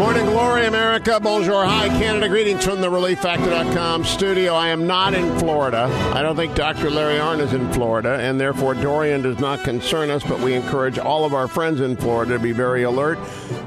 Morning glory, America. Bonjour. Hi, Canada. Greetings from the ReliefFactor.com studio. I am not in Florida. I don't think Dr. Larry Arnn is in Florida, and therefore Dorian does not concern us, but we encourage all of our friends in Florida to be very alert.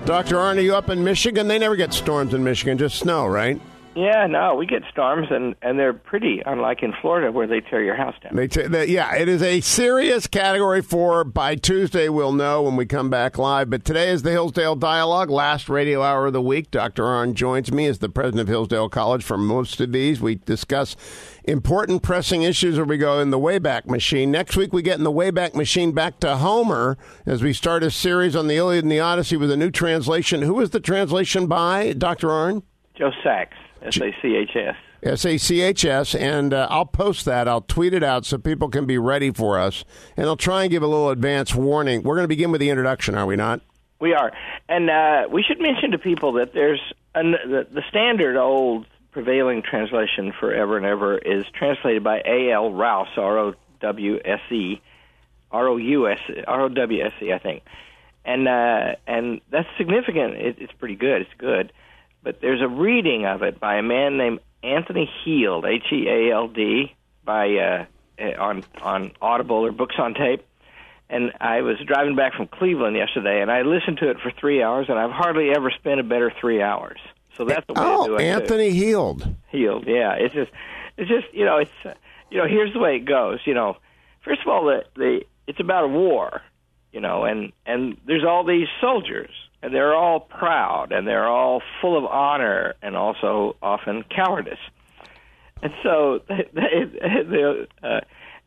Dr. Arnn, are you up in Michigan? They never get storms in Michigan, just snow, right? Yeah, no, we get storms, and and they're pretty unlike in Florida where they tear your house down. They t- they, yeah, it is a serious category four. By Tuesday, we'll know when we come back live. But today is the Hillsdale Dialogue, last radio hour of the week. Dr. Arnn joins me as the president of Hillsdale College for most of these. We discuss important pressing issues where we go in the Wayback Machine. Next week, we get in the Wayback Machine back to Homer as we start a series on the Iliad and the Odyssey with a new translation. Who is the translation by, Dr. Arnn? Joe Sachs. S A C H S. S A C H S, and uh, I'll post that. I'll tweet it out so people can be ready for us. And I'll try and give a little advance warning. We're going to begin with the introduction, are we not? We are. And uh, we should mention to people that there's an, the, the standard old prevailing translation forever and ever is translated by A.L. Rouse, R O W S E, R O U S R O W S E, I think. And uh, and that's significant. It, it's pretty good. It's good but there's a reading of it by a man named Anthony Heald, H E A L D, by uh, eh, on on Audible or Books on Tape. And I was driving back from Cleveland yesterday, and I listened to it for three hours, and I've hardly ever spent a better three hours. So that's the way oh, to do it. Anthony too. Heald. Heald, yeah. It's just, it's just, you know, it's, uh, you know, here's the way it goes. You know, first of all, the the it's about a war, you know, and and there's all these soldiers, and they're all proud and they're all full of honor and also often cowardice. And so the, the, uh,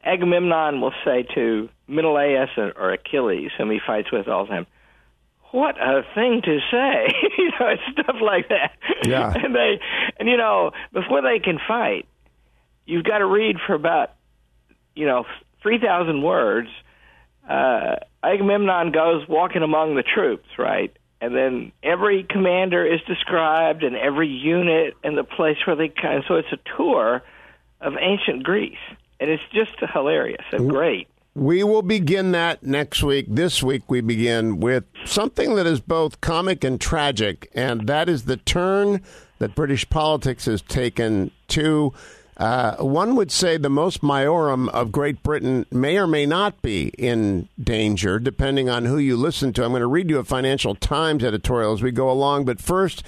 Agamemnon will say to Menelaus or Achilles, whom he fights with all the time, "What a thing to say!" you know, stuff like that. Yeah. and they, and you know, before they can fight, you've got to read for about, you know, three thousand words. Uh, Agamemnon goes walking among the troops, right? And then every commander is described and every unit and the place where they kind so it's a tour of ancient Greece and it's just hilarious and great. We will begin that next week. This week we begin with something that is both comic and tragic and that is the turn that British politics has taken to uh, one would say the mos maiorum of Great Britain may or may not be in danger, depending on who you listen to. I'm going to read you a Financial Times editorial as we go along, but first,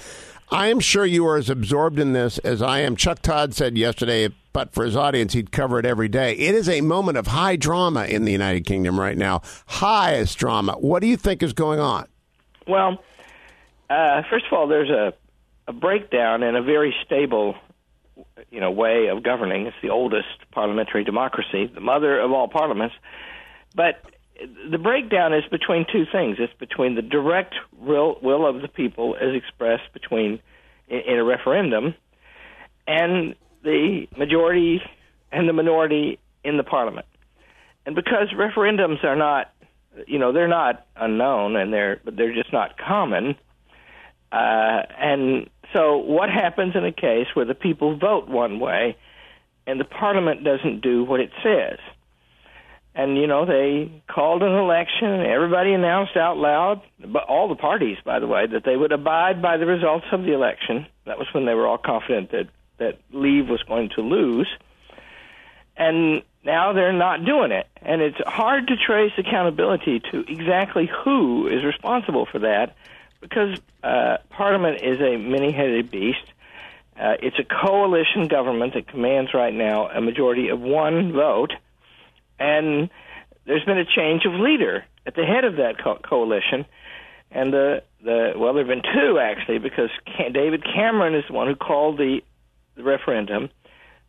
I am sure you are as absorbed in this as I am. Chuck Todd said yesterday, but for his audience, he'd cover it every day. It is a moment of high drama in the United Kingdom right now. Highest drama. What do you think is going on? Well, uh, first of all, there's a, a breakdown in a very stable you know way of governing. It's the oldest parliamentary democracy, the mother of all parliaments. But the breakdown is between two things. It's between the direct will, will of the people as expressed between in, in a referendum and the majority and the minority in the parliament. And because referendums are not, you know, they're not unknown and they're they're just not common. Uh, and so, what happens in a case where the people vote one way and the parliament doesn't do what it says? And, you know, they called an election and everybody announced out loud, all the parties, by the way, that they would abide by the results of the election. That was when they were all confident that, that Leave was going to lose. And now they're not doing it. And it's hard to trace accountability to exactly who is responsible for that because uh, Parliament is a many-headed beast. Uh, it's a coalition government that commands right now a majority of one vote, and there's been a change of leader at the head of that co- coalition. And the the well, there've been two actually, because David Cameron is the one who called the, the referendum,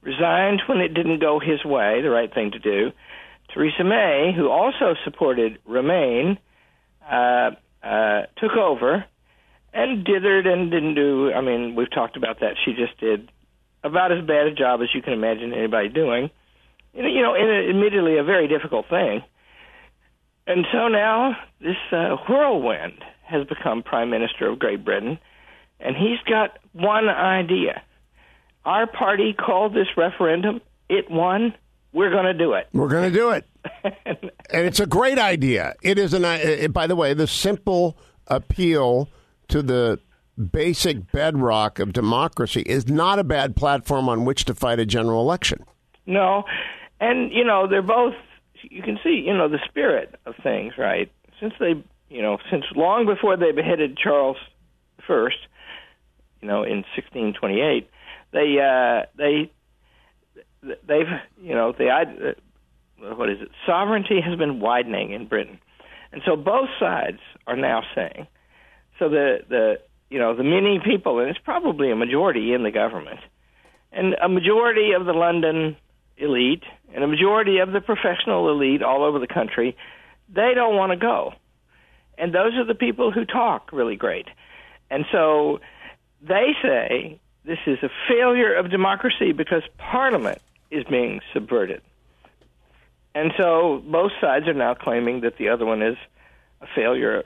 resigned when it didn't go his way, the right thing to do. Theresa May, who also supported Remain, uh, uh, took over and dithered and didn't do. I mean, we've talked about that. She just did about as bad a job as you can imagine anybody doing. You know, in a, admittedly a very difficult thing. And so now this uh, whirlwind has become prime minister of Great Britain, and he's got one idea. Our party called this referendum. It won. We're going to do it. We're going to do it. and it's a great idea. It is an. Uh, by the way, the simple appeal to the basic bedrock of democracy is not a bad platform on which to fight a general election. No, and you know they're both. You can see, you know, the spirit of things, right? Since they, you know, since long before they beheaded Charles I, you know, in 1628, they uh, they they've you know the what is it? Sovereignty has been widening in Britain, and so both sides are now saying. So the the you know the many people, and it's probably a majority in the government, and a majority of the London elite and a majority of the professional elite all over the country, they don't want to go, and those are the people who talk really great, and so they say this is a failure of democracy because Parliament is being subverted. And so both sides are now claiming that the other one is a failure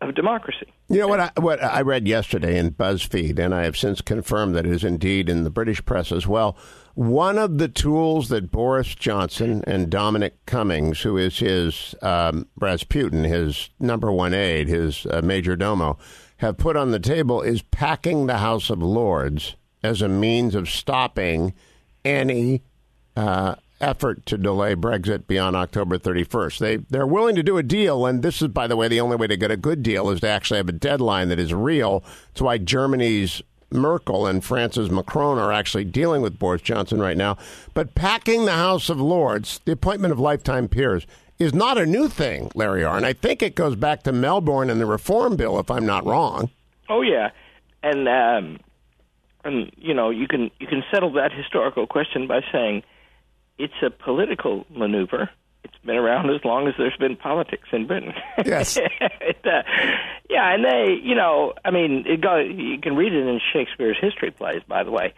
of democracy. You know what I, what I read yesterday in BuzzFeed, and I have since confirmed that it is indeed in the British press as well. One of the tools that Boris Johnson and Dominic Cummings, who is his um, Rasputin, his number one aide, his uh, major domo, have put on the table is packing the House of Lords as a means of stopping any uh, effort to delay Brexit beyond October 31st. They they're willing to do a deal, and this is, by the way, the only way to get a good deal is to actually have a deadline that is real. It's why Germany's Merkel and France's Macron are actually dealing with Boris Johnson right now. But packing the House of Lords, the appointment of lifetime peers, is not a new thing, Larry Arnn. And I think it goes back to Melbourne and the Reform Bill, if I'm not wrong. Oh yeah, and um, and you know you can you can settle that historical question by saying it's a political maneuver. It's been around as long as there's been politics in Britain. Yes. it, uh, yeah, and they, you know, I mean, it go, you can read it in Shakespeare's history plays. By the way,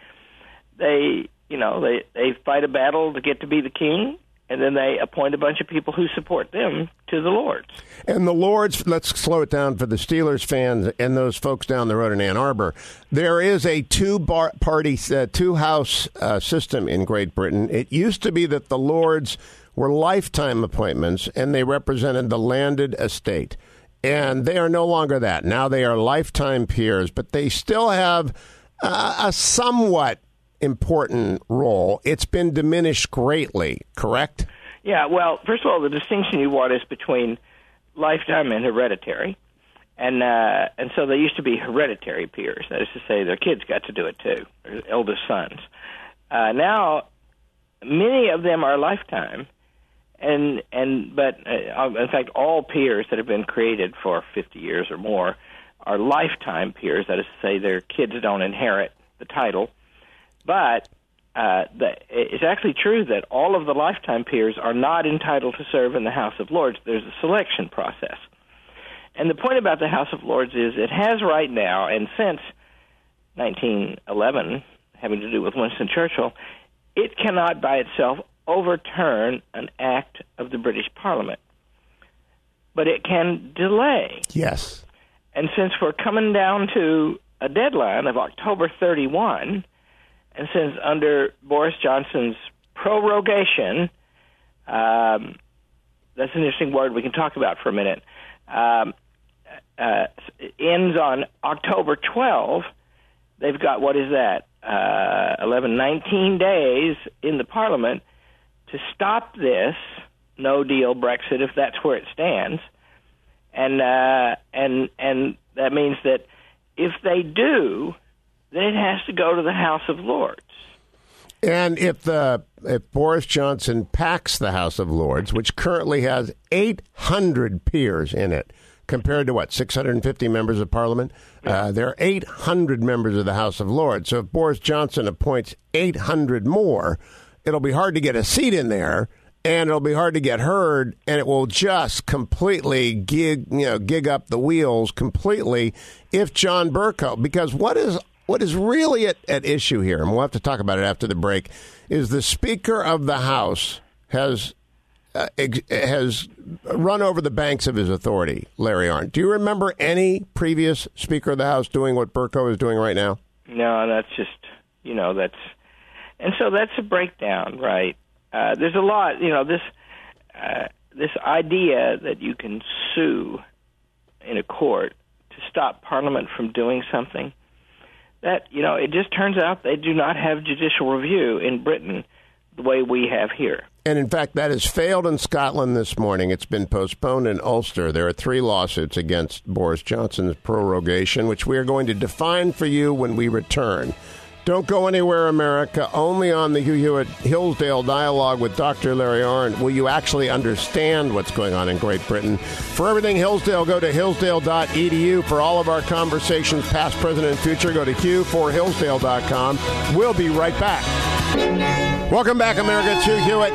they, you know, they they fight a battle to get to be the king, and then they appoint a bunch of people who support them to the Lords. And the Lords, let's slow it down for the Steelers fans and those folks down the road in Ann Arbor. There is a two bar- party, uh, two house uh, system in Great Britain. It used to be that the Lords were lifetime appointments and they represented the landed estate. And they are no longer that. Now they are lifetime peers, but they still have uh, a somewhat important role. It's been diminished greatly, correct? Yeah, well, first of all, the distinction you want is between lifetime and hereditary. And uh, and so they used to be hereditary peers. That is to say, their kids got to do it too, their eldest sons. Uh, now, many of them are lifetime, and and but uh, in fact, all peers that have been created for 50 years or more are lifetime peers. That is to say, their kids don't inherit the title, but uh, the, it's actually true that all of the lifetime peers are not entitled to serve in the House of Lords. There's a selection process. And the point about the House of Lords is it has right now, and since 1911, having to do with Winston Churchill, it cannot by itself overturn an act of the British Parliament. But it can delay. Yes. And since we're coming down to a deadline of October 31, and since under Boris Johnson's prorogation, um, that's an interesting word we can talk about for a minute, um, uh, ends on October 12, they've got, what is that, uh, 11, 19 days in the Parliament to stop this no deal Brexit if that's where it stands. And, uh, and, and that means that if they do, then it has to go to the House of Lords. And if the if Boris Johnson packs the House of Lords, which currently has 800 peers in it, compared to what 650 members of Parliament, uh, there are 800 members of the House of Lords. So if Boris Johnson appoints 800 more, it'll be hard to get a seat in there. And it'll be hard to get heard, and it will just completely gig, you know, gig up the wheels completely if John Bercow. Because what is what is really at, at issue here, and we'll have to talk about it after the break, is the Speaker of the House has uh, has run over the banks of his authority, Larry Arnn. Do you remember any previous Speaker of the House doing what Bercow is doing right now? No, that's just you know that's and so that's a breakdown, right? Uh, there's a lot, you know, this uh, this idea that you can sue in a court to stop Parliament from doing something. That you know, it just turns out they do not have judicial review in Britain the way we have here. And in fact, that has failed in Scotland this morning. It's been postponed in Ulster. There are three lawsuits against Boris Johnson's prorogation, which we are going to define for you when we return. Don't go anywhere, America. Only on the Hugh Hewitt Hillsdale dialogue with Dr. Larry Arnn will you actually understand what's going on in Great Britain. For everything Hillsdale, go to hillsdale.edu. For all of our conversations, past, present, and future, go to hugh4hillsdale.com. We'll be right back. Welcome back, America, to Hewitt.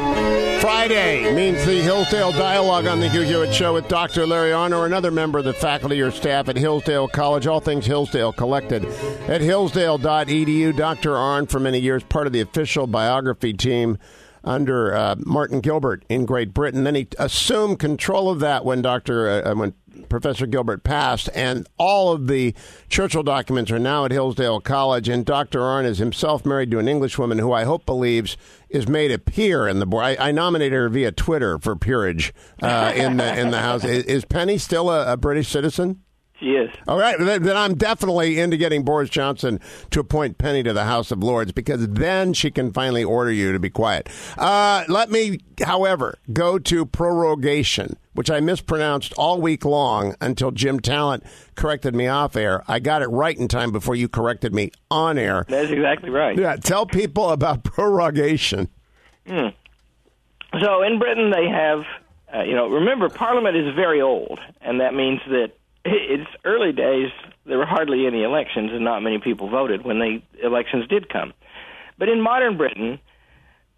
Friday means the Hillsdale Dialogue on the Hugh Hewitt Show with Dr. Larry Arnn or another member of the faculty or staff at Hillsdale College. All things Hillsdale collected at hillsdale.edu. Dr. Arnn, for many years, part of the official biography team under uh, Martin Gilbert in Great Britain. Then he assumed control of that when Dr. Uh, when Professor Gilbert passed, and all of the Churchill documents are now at Hillsdale College. And Dr. Arnn is himself married to an Englishwoman who I hope believes is made a peer in the board. I, I nominated her via Twitter for peerage uh, in the in the House. Is, is Penny still a, a British citizen? Is. All right, then I'm definitely into getting Boris Johnson to appoint Penny to the House of Lords because then she can finally order you to be quiet. Uh, let me, however, go to prorogation, which I mispronounced all week long until Jim Talent corrected me off air. I got it right in time before you corrected me on air. That's exactly right. Yeah, tell people about prorogation. Hmm. So in Britain, they have, uh, you know, remember, Parliament is very old, and that means that its early days, there were hardly any elections, and not many people voted when the elections did come. But in modern Britain,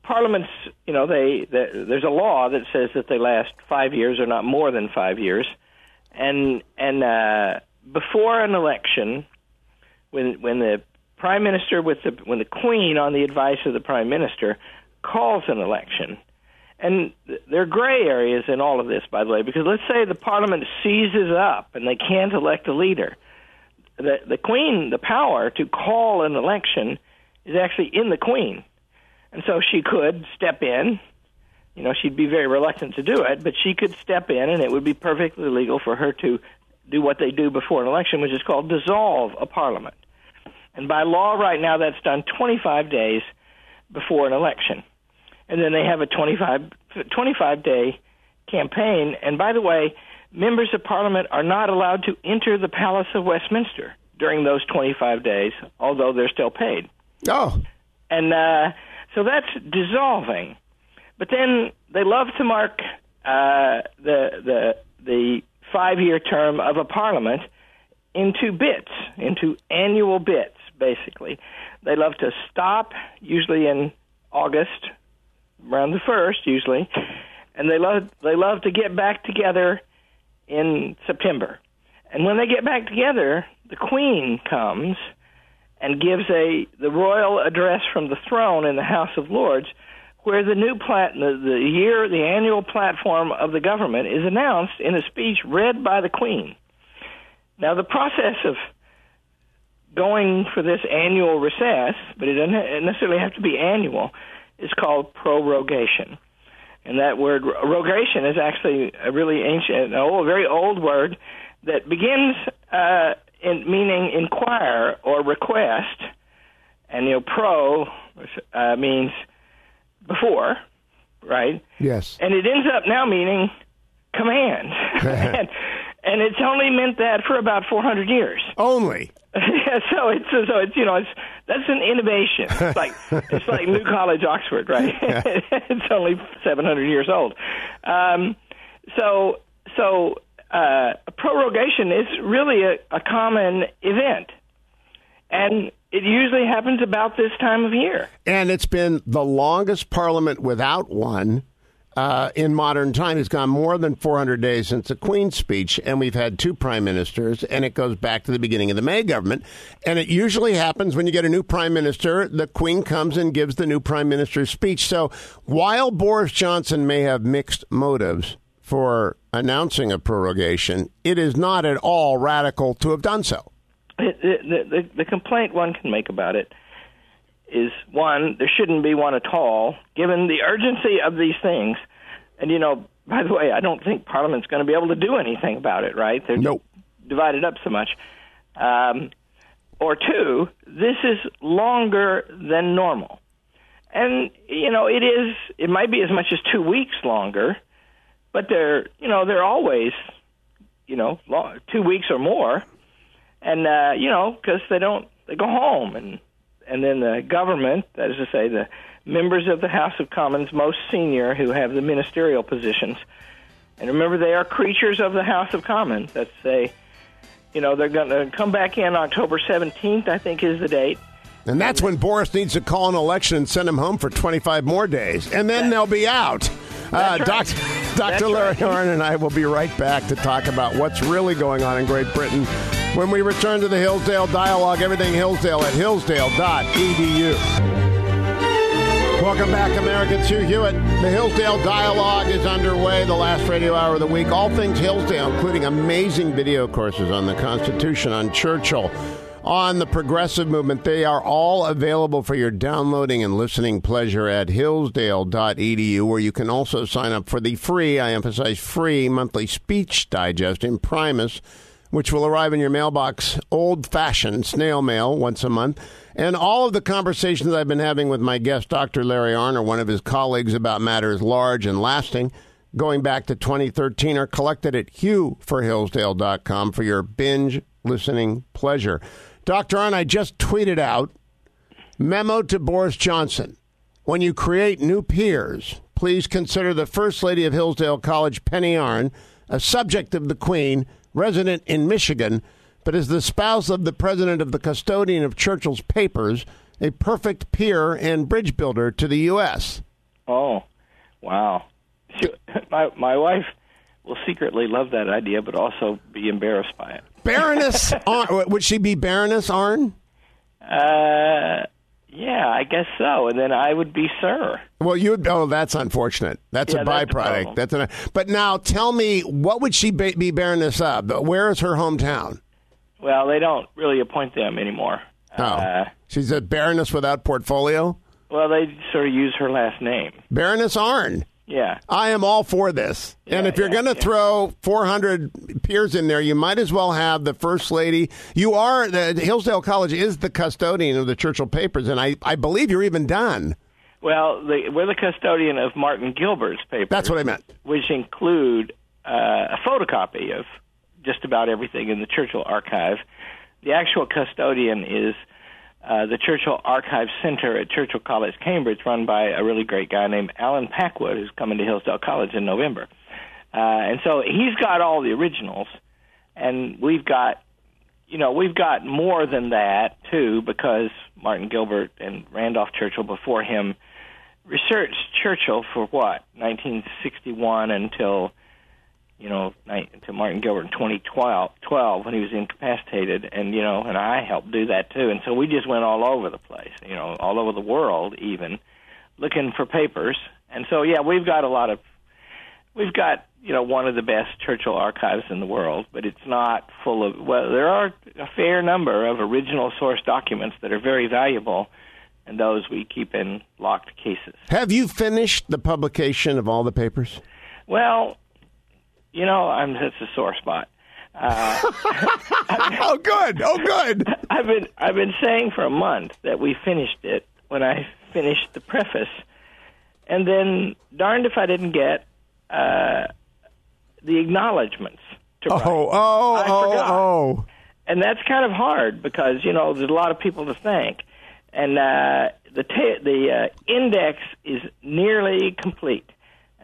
parliaments, you know, they, they there's a law that says that they last five years or not more than five years, and and uh, before an election, when when the prime minister with the when the queen on the advice of the prime minister calls an election and there are gray areas in all of this, by the way, because let's say the parliament seizes up and they can't elect a leader. The, the queen, the power to call an election, is actually in the queen. And so she could step in. You know, she'd be very reluctant to do it, but she could step in, and it would be perfectly legal for her to do what they do before an election, which is called dissolve a parliament. And by law, right now, that's done 25 days before an election and then they have a 25, 25 day campaign. And by the way, members of parliament are not allowed to enter the Palace of Westminster during those 25 days, although they're still paid. Oh. And uh, so that's dissolving. But then they love to mark uh, the the the five year term of a parliament into bits, into annual bits, basically. They love to stop, usually in August around the first usually, and they love they love to get back together in September. And when they get back together, the Queen comes and gives a the royal address from the throne in the House of Lords, where the new plat the, the year the annual platform of the government is announced in a speech read by the Queen. Now the process of going for this annual recess, but it doesn't necessarily have to be annual is called prorogation. And that word rogation is actually a really ancient, a very old word that begins uh, in meaning inquire or request, and you know pro uh, means before, right? Yes. And it ends up now meaning command, and, and it's only meant that for about 400 years. Only. yeah, so it's so it's you know it's that's an innovation. It's like it's like New College, Oxford, right? it's only 700 years old. Um, so so uh, prorogation is really a, a common event, and it usually happens about this time of year. And it's been the longest parliament without one uh, in modern time It's gone more than 400 days since the Queen's speech, and we've had two prime ministers, and it goes back to the beginning of the May government. And it usually happens when you get a new prime minister, the Queen comes and gives the new prime minister's speech. So while Boris Johnson may have mixed motives for announcing a prorogation, it is not at all radical to have done so. The, the, the, the complaint one can make about it is one, there shouldn't be one at all, given the urgency of these things. And, you know, by the way, I don't think Parliament's going to be able to do anything about it, right? They're nope. divided up so much. Um, or two, this is longer than normal. And, you know, it is, it might be as much as two weeks longer, but they're, you know, they're always, you know, long, two weeks or more. And, uh, you know, because they don't, they go home and, and then the government, that is to say, the members of the House of Commons, most senior, who have the ministerial positions, and remember, they are creatures of the House of Commons. That's say, you know, they're going to come back in October 17th, I think is the date. And that's when Boris needs to call an election and send him home for 25 more days. And then they'll be out. Uh, right. Doc, Dr. Larry right. Arnn and I will be right back to talk about what's really going on in Great Britain when we return to the Hillsdale Dialogue. Everything Hillsdale at hillsdale.edu. Welcome back, Americans. Hugh Hewitt. The Hillsdale Dialogue is underway, the last radio hour of the week. All things Hillsdale, including amazing video courses on the Constitution, on Churchill, on the progressive movement. They are all available for your downloading and listening pleasure at hillsdale.edu, where you can also sign up for the free, I emphasize free, monthly speech digest Imprimis, which will arrive in your mailbox old fashioned snail mail once a month. And all of the conversations I've been having with my guest, Dr. Larry Arnn, or one of his colleagues about matters large and lasting, going back to 2013, are collected at hughforhillsdale.com for your binge listening pleasure. Dr. Arnn, I just tweeted out memo to Boris Johnson. When you create new peers, please consider the First Lady of Hillsdale College, Penny Arnn, a subject of the Queen, resident in Michigan, but is the spouse of the president of the custodian of Churchill's papers, a perfect peer and bridge builder to the U.S. Oh, wow. She, my, my wife will secretly love that idea, but also be embarrassed by it. Baroness Arnn, would she be Baroness Arnn? Uh, yeah, I guess so. And then I would be Sir. Well, you would. oh, that's unfortunate. That's Yeah, a that's byproduct. That's an, but now tell me, what would she be, be Baroness of? Where is her hometown? Well, they don't really appoint them anymore. Oh, Uh, she's a Baroness without portfolio. well, they sort of use her last name. Baroness Arnn. Yeah. I am all for this. and if you're yeah, going to yeah. throw 400 peers in there, you might as well have the first lady. You are the Hillsdale College is the custodian of the Churchill papers, and I, I believe you're even done. Well, the, we're the custodian of Martin Gilbert's papers. That's what I meant. which include uh, a photocopy of just about everything in the Churchill archive. The actual custodian is uh, the Churchill Archive Center at Churchill College, Cambridge, run by a really great guy named Allen Packwood, who's coming to Hillsdale College in November. Uh, and so he's got all the originals, and we've got, you know, we've got more than that too, because Martin Gilbert and Randolph Churchill before him researched Churchill for what 1961 until you know to Martin Gilbert in 2012 12, when he was incapacitated, and you know, and I helped do that too. And so we just went all over the place, you know, all over the world even looking for papers. And so yeah, we've got a lot of we've got you know one of the best Churchill archives in the world, but it's not full of well, there are a fair number of original source documents that are very valuable. And those we keep in locked cases. Have you finished the publication of all the papers? Well, you know, I'm it's a sore spot. Uh, oh, good. Oh, good. I've been I've been saying for a month that we finished it when I finished the preface, and then darned if I didn't get uh, the acknowledgements to Oh, write. oh, I oh, forgot. oh. and that's kind of hard because you know there's a lot of people to thank, and uh, the ta- the uh, index is nearly complete,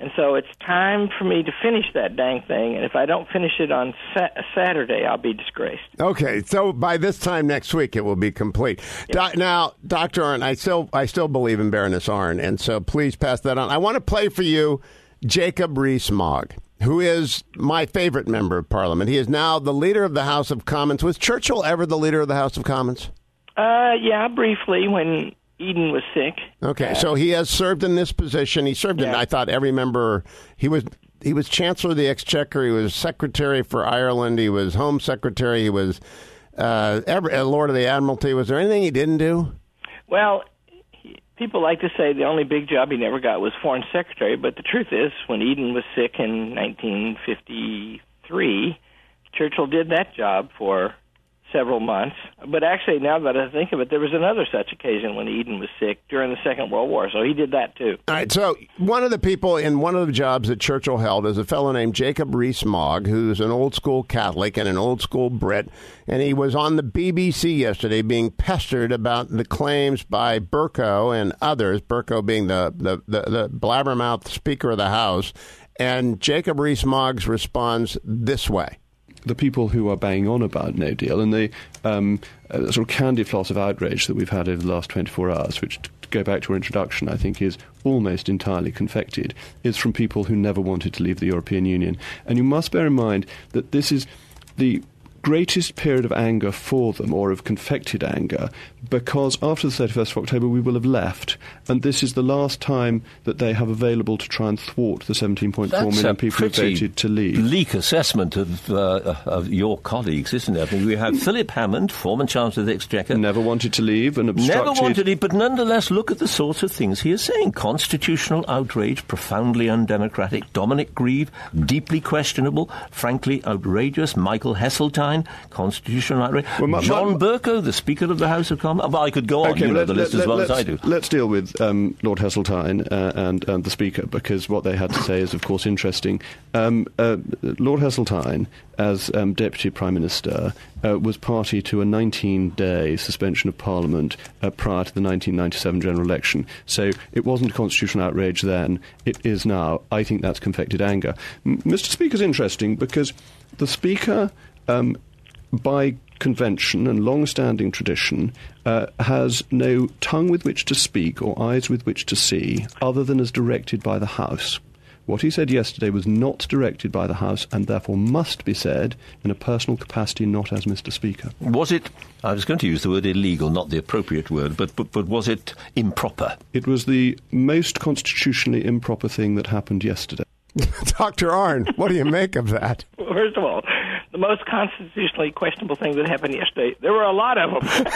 and so it's time for me to finish that dang thing. And if I don't finish it on sa- Saturday, I'll be disgraced. Okay, so by this time next week, it will be complete. Doc, now, Doctor Arnn, I still I still believe in Baroness Arnn, and so please pass that on. I want to play for you Jacob Rees-Mogg, who is my favorite member of Parliament. He is now the leader of the House of Commons. Was Churchill ever the leader of the House of Commons? Uh, yeah, briefly when Eden was sick. Okay, so he has served in this position. He served in, I thought, every member. He was he was Chancellor of the Exchequer. He was Secretary for Ireland. He was Home Secretary. He was uh, every, uh, Lord of the Admiralty. Was there anything he didn't do? Well, he, people like to say the only big job he never got was foreign secretary, but the truth is, when Eden was sick in 1953, Churchill did that job for several months. But actually, now that I think of it, there was another such occasion when Eden was sick during the Second World War, so he did that too. All right. So one of the people in one of the jobs that Churchill held is a fellow named Jacob Rees-Mogg, who's an old school Catholic and an old school Brit, and he was on the BBC yesterday being pestered about the claims by Bercow and others. Bercow being the the the, the blabbermouth Speaker of the House, and Jacob Rees-Mogg responds this way the people who are banging on about no deal and the um, uh, sort of candy floss of outrage that we've had over the last 24 hours, which, to go back to our introduction, I think is almost entirely confected, is from people who never wanted to leave the European Union. And you must bear in mind that this is the greatest period of anger for them, or of confected anger, because after the 31st of October we will have left, and this is the last time that they have available to try and thwart the 17.4 That's million people who voted to leave. Bleak assessment of, uh, of your colleagues, isn't it? I mean, we have Philip Hammond, former Chancellor of the Exchequer, never wanted to leave and obstructed. Never wanted to leave, but nonetheless, look at the sorts of things he is saying: constitutional outrage, profoundly undemocratic. Dominic Grieve, deeply questionable, frankly outrageous. Michael Heseltine, constitutional outrage. Well, my, John my, Bercow, the Speaker of the House of Commons. Well, I could go on. Okay, you know the list let, as well as I do. Let's deal with um, Lord Heseltine uh, and, and the Speaker because what they had to say is, of course, interesting. Um, uh, Lord Heseltine, as um, Deputy Prime Minister, uh, was party to a 19-day suspension of Parliament uh, prior to the 1997 general election. So it wasn't a constitutional outrage then. It is now. I think that's confected anger. M- Mr. Speaker is interesting because the Speaker. Um, by convention and long standing tradition, uh, has no tongue with which to speak or eyes with which to see other than as directed by the House. What he said yesterday was not directed by the House and therefore must be said in a personal capacity, not as Mr. Speaker. Was it, I was going to use the word illegal, not the appropriate word, but, but, but was it improper? It was the most constitutionally improper thing that happened yesterday. Dr. Arnn, what do you make of that? Well, first of all, the most constitutionally questionable thing that happened yesterday. There were a lot of them.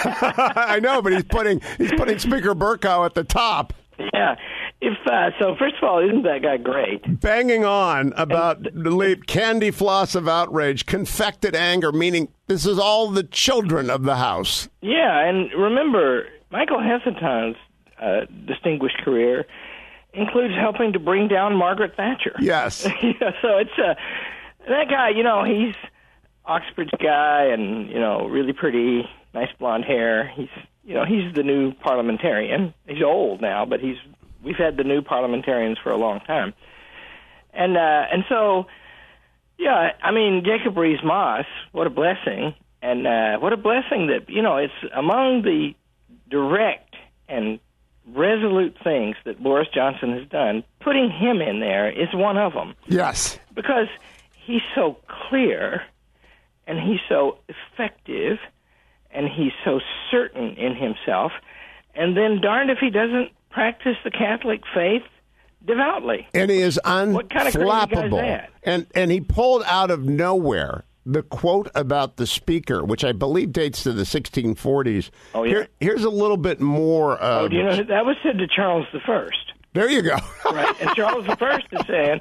I know, but he's putting he's putting Speaker Bercow at the top. Yeah. If uh, so, first of all, isn't that guy great? Banging on about the candy floss of outrage, confected anger, meaning this is all the children of the house. Yeah, and remember, Michael Heseltine's uh, distinguished career includes helping to bring down Margaret Thatcher. Yes. yeah, so it's uh, that guy. You know, he's Oxbridge guy, and you know, really pretty, nice blonde hair. He's you know he's the new parliamentarian. He's old now, but he's we've had the new parliamentarians for a long time, and uh, and so yeah, I mean Jacob Rees-Mogg, what a blessing, and uh, what a blessing that you know it's among the direct and resolute things that Boris Johnson has done. Putting him in there is one of them. Yes, because he's so clear and he's so effective and he's so certain in himself. And then, darned if he doesn't practice the Catholic faith devoutly. And he is unflappable. What kind of crazy guy is that? And and he pulled out of nowhere the quote about the speaker, which I believe dates to the 1640s. Oh yeah. Here, here's a little bit more. oh, do you know that was said to Charles the First? There you go. right, and Charles the First is saying,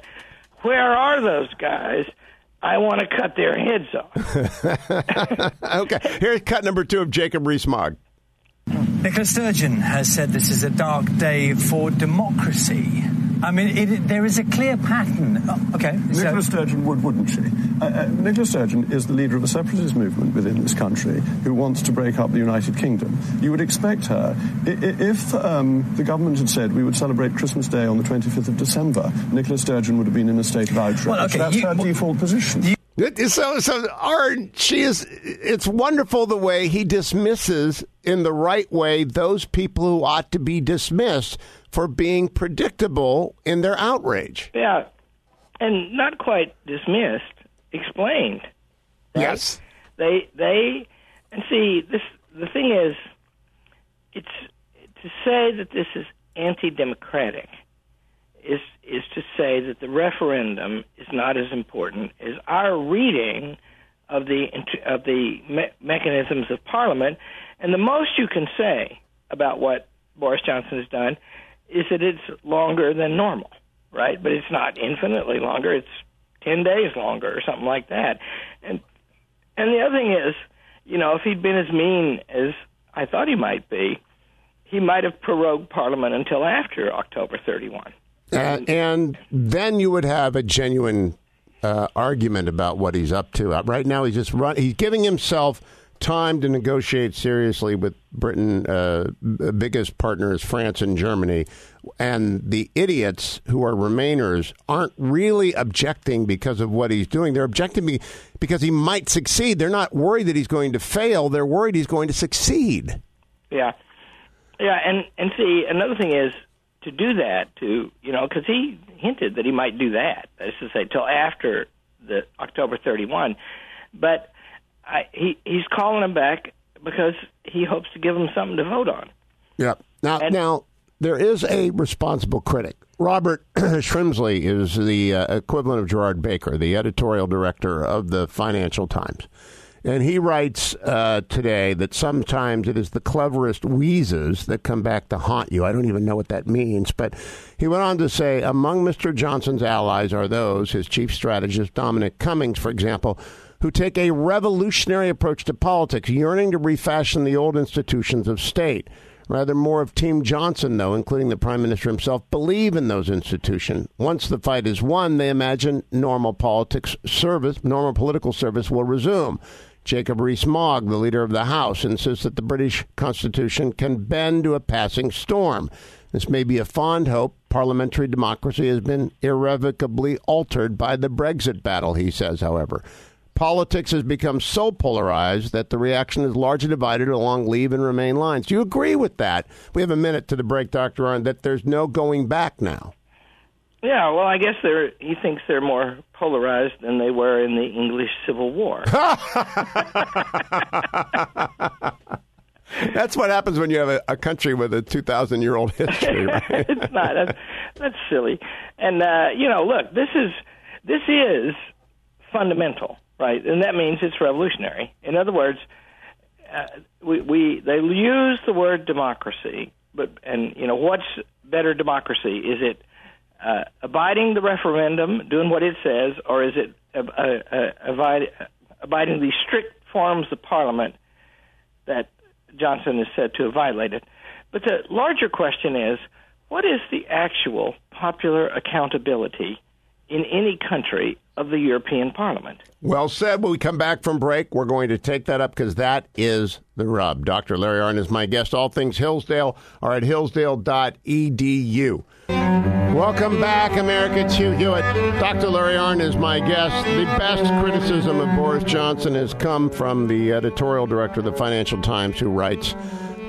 "Where are those guys?" I want to cut their heads off. okay, here's cut number two of Jacob Rees-Mogg. Nicola Sturgeon has said this is a dark day for democracy. I mean, it, there is a clear pattern. Oh, okay. Nicola so. Sturgeon would, wouldn't she? Uh, uh, Nicola Sturgeon is the leader of a separatist movement within this country who wants to break up the United Kingdom. You would expect her, if um, the government had said we would celebrate Christmas Day on the 25th of December, Nicola Sturgeon would have been in a state of outrage. Well, okay, That's you, her well, default position. You, so, so Arnn, she is. It's wonderful the way he dismisses in the right way those people who ought to be dismissed for being predictable in their outrage. Yeah, and not quite dismissed, explained. Right? Yes, they they and see this. The thing is, it's to say that this is anti-democratic is is to say that the referendum is not as important as our reading of the of the me- mechanisms of Parliament, and the most you can say about what Boris Johnson has done is that it's longer than normal, right? But it's not infinitely longer. It's 10 days longer or something like that. And And the other thing is, you know, if he'd been as mean as I thought he might be, he might have prorogued Parliament until after October 31. Uh, and then you would have a genuine uh, argument about what he's up to. Uh, right now, he's just run. He's giving himself time to negotiate seriously with Britain. Uh, biggest partners, France and Germany, and the idiots who are Remainers aren't really objecting because of what he's doing. They're objecting because he might succeed. They're not worried that he's going to fail. They're worried he's going to succeed. Yeah, yeah, and and see another thing is to do that to you know because he hinted that he might do that. That is to say, till after the October 31, but I, he he's calling him back because he hopes to give him something to vote on. Yeah. Now and, now there is a responsible critic. Robert Shrimsley is the uh, equivalent of Gerard Baker, the editorial director of the Financial Times. And he writes uh, today that sometimes it is the cleverest wheezes that come back to haunt you. I don't even know what that means. But he went on to say among Mr. Johnson's allies are those, his chief strategist, Dominic Cummings, for example, who take a revolutionary approach to politics, yearning to refashion the old institutions of state. Rather, more of Team Johnson, though, including the Prime Minister himself, believe in those institutions. Once the fight is won, they imagine normal politics service, normal political service will resume. Jacob Rees-Mogg, the leader of the House, insists that the British Constitution can bend to a passing storm. This may be a fond hope. Parliamentary democracy has been irrevocably altered by the Brexit battle, he says, however. Politics has become so polarized that the reaction is largely divided along leave and remain lines. Do you agree with that? We have a minute to the break, Dr. Arnn, that there's no going back now. Yeah, well, I guess they're. He thinks they're more polarized than they were in the English Civil War. that's what happens when you have a, a country with a two thousand year old history. Right? it's not. That's, that's silly. And uh, you know, look, this is this is fundamental, right? And that means it's revolutionary. In other words, uh, we, we they use the word democracy, but and you know, what's better democracy? Is it uh, abiding the referendum, doing what it says, or is it uh, uh, abide, abiding the strict forms of Parliament that Johnson is said to have violated? But the larger question is, what is the actual popular accountability in any country of the European Parliament? Well said. When we come back from break, we're going to take that up because that is the rub. Dr. Larry Arnn is my guest. All things Hillsdale are at hillsdale.edu. Welcome back, America, to Hewitt. Dr. Larry Arnn is my guest. The best criticism of Boris Johnson has come from the editorial director of the Financial Times, who writes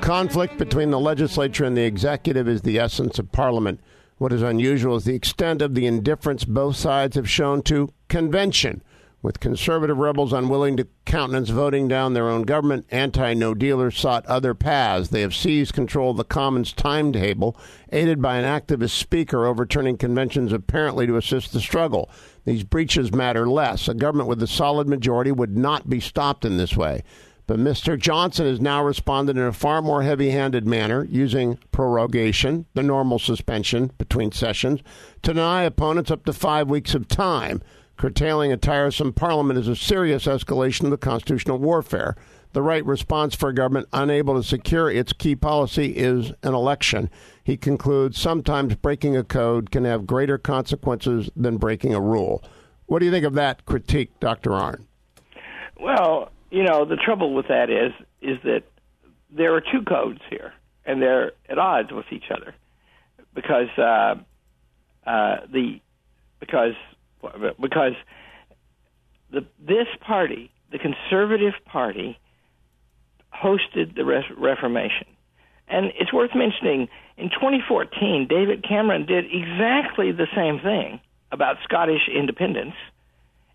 Conflict between the legislature and the executive is the essence of Parliament. What is unusual is the extent of the indifference both sides have shown to convention with conservative rebels unwilling to countenance voting down their own government, anti no dealers sought other paths. They have seized control of the Commons timetable, aided by an activist speaker overturning conventions apparently to assist the struggle. These breaches matter less. A government with a solid majority would not be stopped in this way. But Mr. Johnson has now responded in a far more heavy handed manner, using prorogation, the normal suspension between sessions, to deny opponents up to five weeks of time. Curtailing a tiresome parliament is a serious escalation of the constitutional warfare. The right response for a government unable to secure its key policy is an election. He concludes sometimes breaking a code can have greater consequences than breaking a rule. What do you think of that critique, Dr. Arnn? Well, you know, the trouble with that is is that there are two codes here, and they're at odds with each other because uh, uh, the because because the this party, the Conservative Party, hosted the Re- Reformation, and it's worth mentioning. In 2014, David Cameron did exactly the same thing about Scottish independence,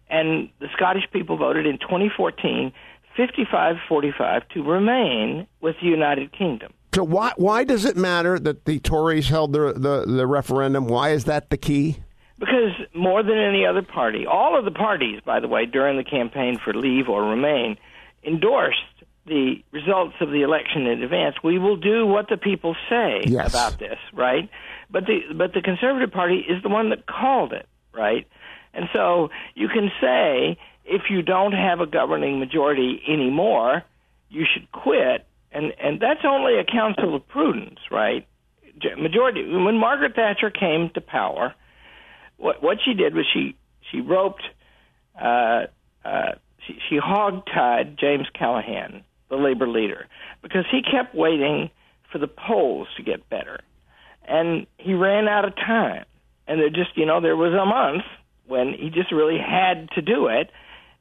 and the Scottish people voted in 2014 55-45 to remain with the United Kingdom. So why why does it matter that the Tories held the, the, the referendum? Why is that the key? Because more than any other party, all of the parties, by the way, during the campaign for Leave or Remain, endorsed the results of the election in advance. We will do what the people say yes. about this, right? But the but the Conservative Party is the one that called it, right? And so you can say if you don't have a governing majority anymore, you should quit. And and that's only a counsel of prudence, right? Majority. When Margaret Thatcher came to power, what what she did was she she roped, uh, uh, she, she hog-tied James Callaghan, the labor leader, because he kept waiting for the polls to get better, and he ran out of time. And there just you know there was a month when he just really had to do it,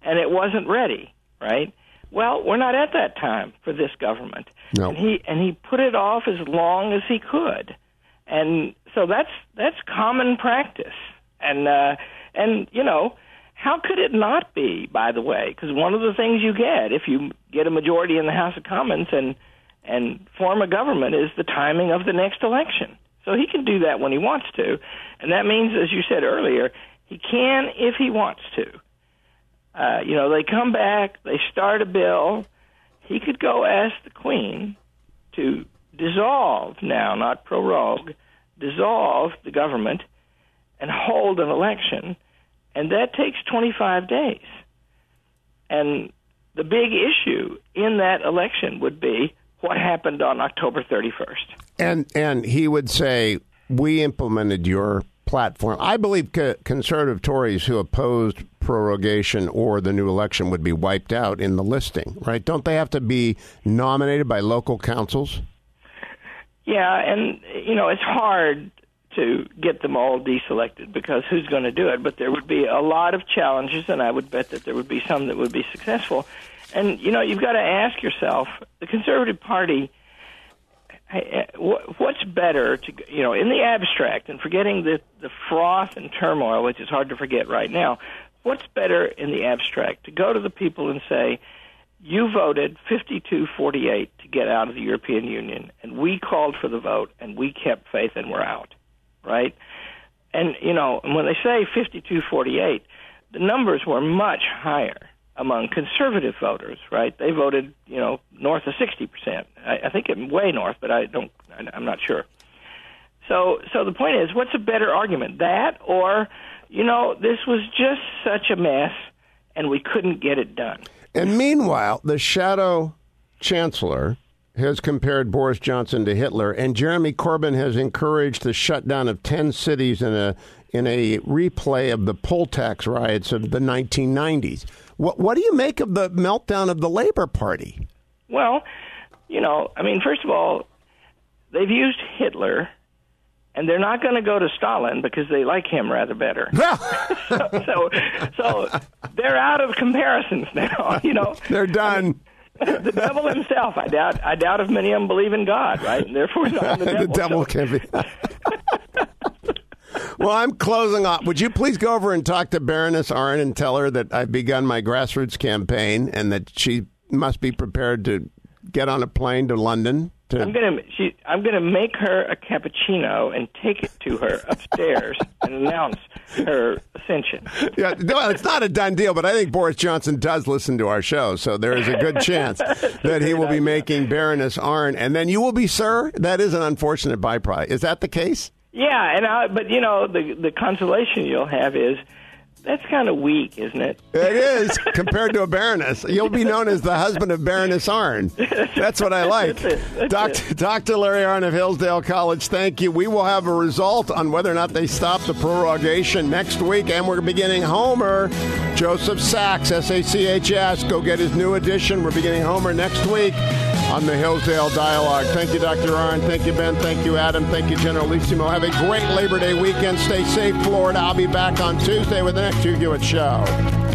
and it wasn't ready, right? Well, we're not at that time for this government, no. and he and he put it off as long as he could, and so that's that's common practice, and uh, and you know how could it not be? By the way, because one of the things you get if you get a majority in the House of Commons and and form a government is the timing of the next election. So he can do that when he wants to, and that means, as you said earlier, he can if he wants to. Uh, you know, they come back, they start a bill. He could go ask the Queen to dissolve now, not prorogue, dissolve the government and hold an election, and that takes 25 days. And the big issue in that election would be what happened on October 31st. And and he would say, "We implemented your platform." I believe co- conservative Tories who opposed prorogation or the new election would be wiped out in the listing, right? Don't they have to be nominated by local councils? Yeah, and you know it's hard to get them all deselected because who's going to do it? But there would be a lot of challenges, and I would bet that there would be some that would be successful. And you know, you've got to ask yourself: the Conservative Party, what's better to you know, in the abstract, and forgetting the the froth and turmoil, which is hard to forget right now. What's better in the abstract to go to the people and say? You voted 52-48 to get out of the European Union, and we called for the vote, and we kept faith, and we're out right? And you know, when they say 52-48, the numbers were much higher among conservative voters, right? They voted, you know, north of 60%. I, I think it way north, but I don't I'm not sure. So so the point is, what's a better argument? That or you know, this was just such a mess and we couldn't get it done. And meanwhile, the shadow chancellor has compared Boris Johnson to Hitler, and Jeremy Corbyn has encouraged the shutdown of ten cities in a in a replay of the poll tax riots of the 1990s. What what do you make of the meltdown of the Labor Party? Well, you know, I mean, first of all, they've used Hitler. And they're not going to go to Stalin because they like him rather better. so, so, so they're out of comparisons now. You know, they're done. I mean, the devil himself. I doubt. I doubt if many of them believe in God, right? And therefore, the devil. the devil can be. well, I'm closing off. Would you please go over and talk to Baroness Arnn and tell her that I've begun my grassroots campaign and that she must be prepared to get on a plane to London to... I'm gonna she, I'm gonna make her a cappuccino and take it to her upstairs and announce her ascension. Yeah, no, it's not a done deal, but I think Boris Johnson does listen to our show, so there is a good chance that he will be making Baroness Arnn, and then you will be Sir. That is an unfortunate byproduct. Is that the case? Yeah, and I, but you know the the consolation you'll have is that's kind of weak, isn't it? It is compared to a baroness. You'll be known as the husband of Baroness Arnn. That's what I like. Dr. Dr. Larry Arnn of Hillsdale College, thank you. We will have a result on whether or not they stop the prorogation next week, and we're beginning Homer. Joseph Sachs, S A C H S. Go get his new edition. We're beginning Homer next week on the Hillsdale Dialogue. Thank you, Dr. Arnn. Thank you, Ben. Thank you, Adam. Thank you, Generalissimo. Have a great Labor Day weekend. Stay safe, Florida. I'll be back on Tuesday with the next Hugh Hewitt Show.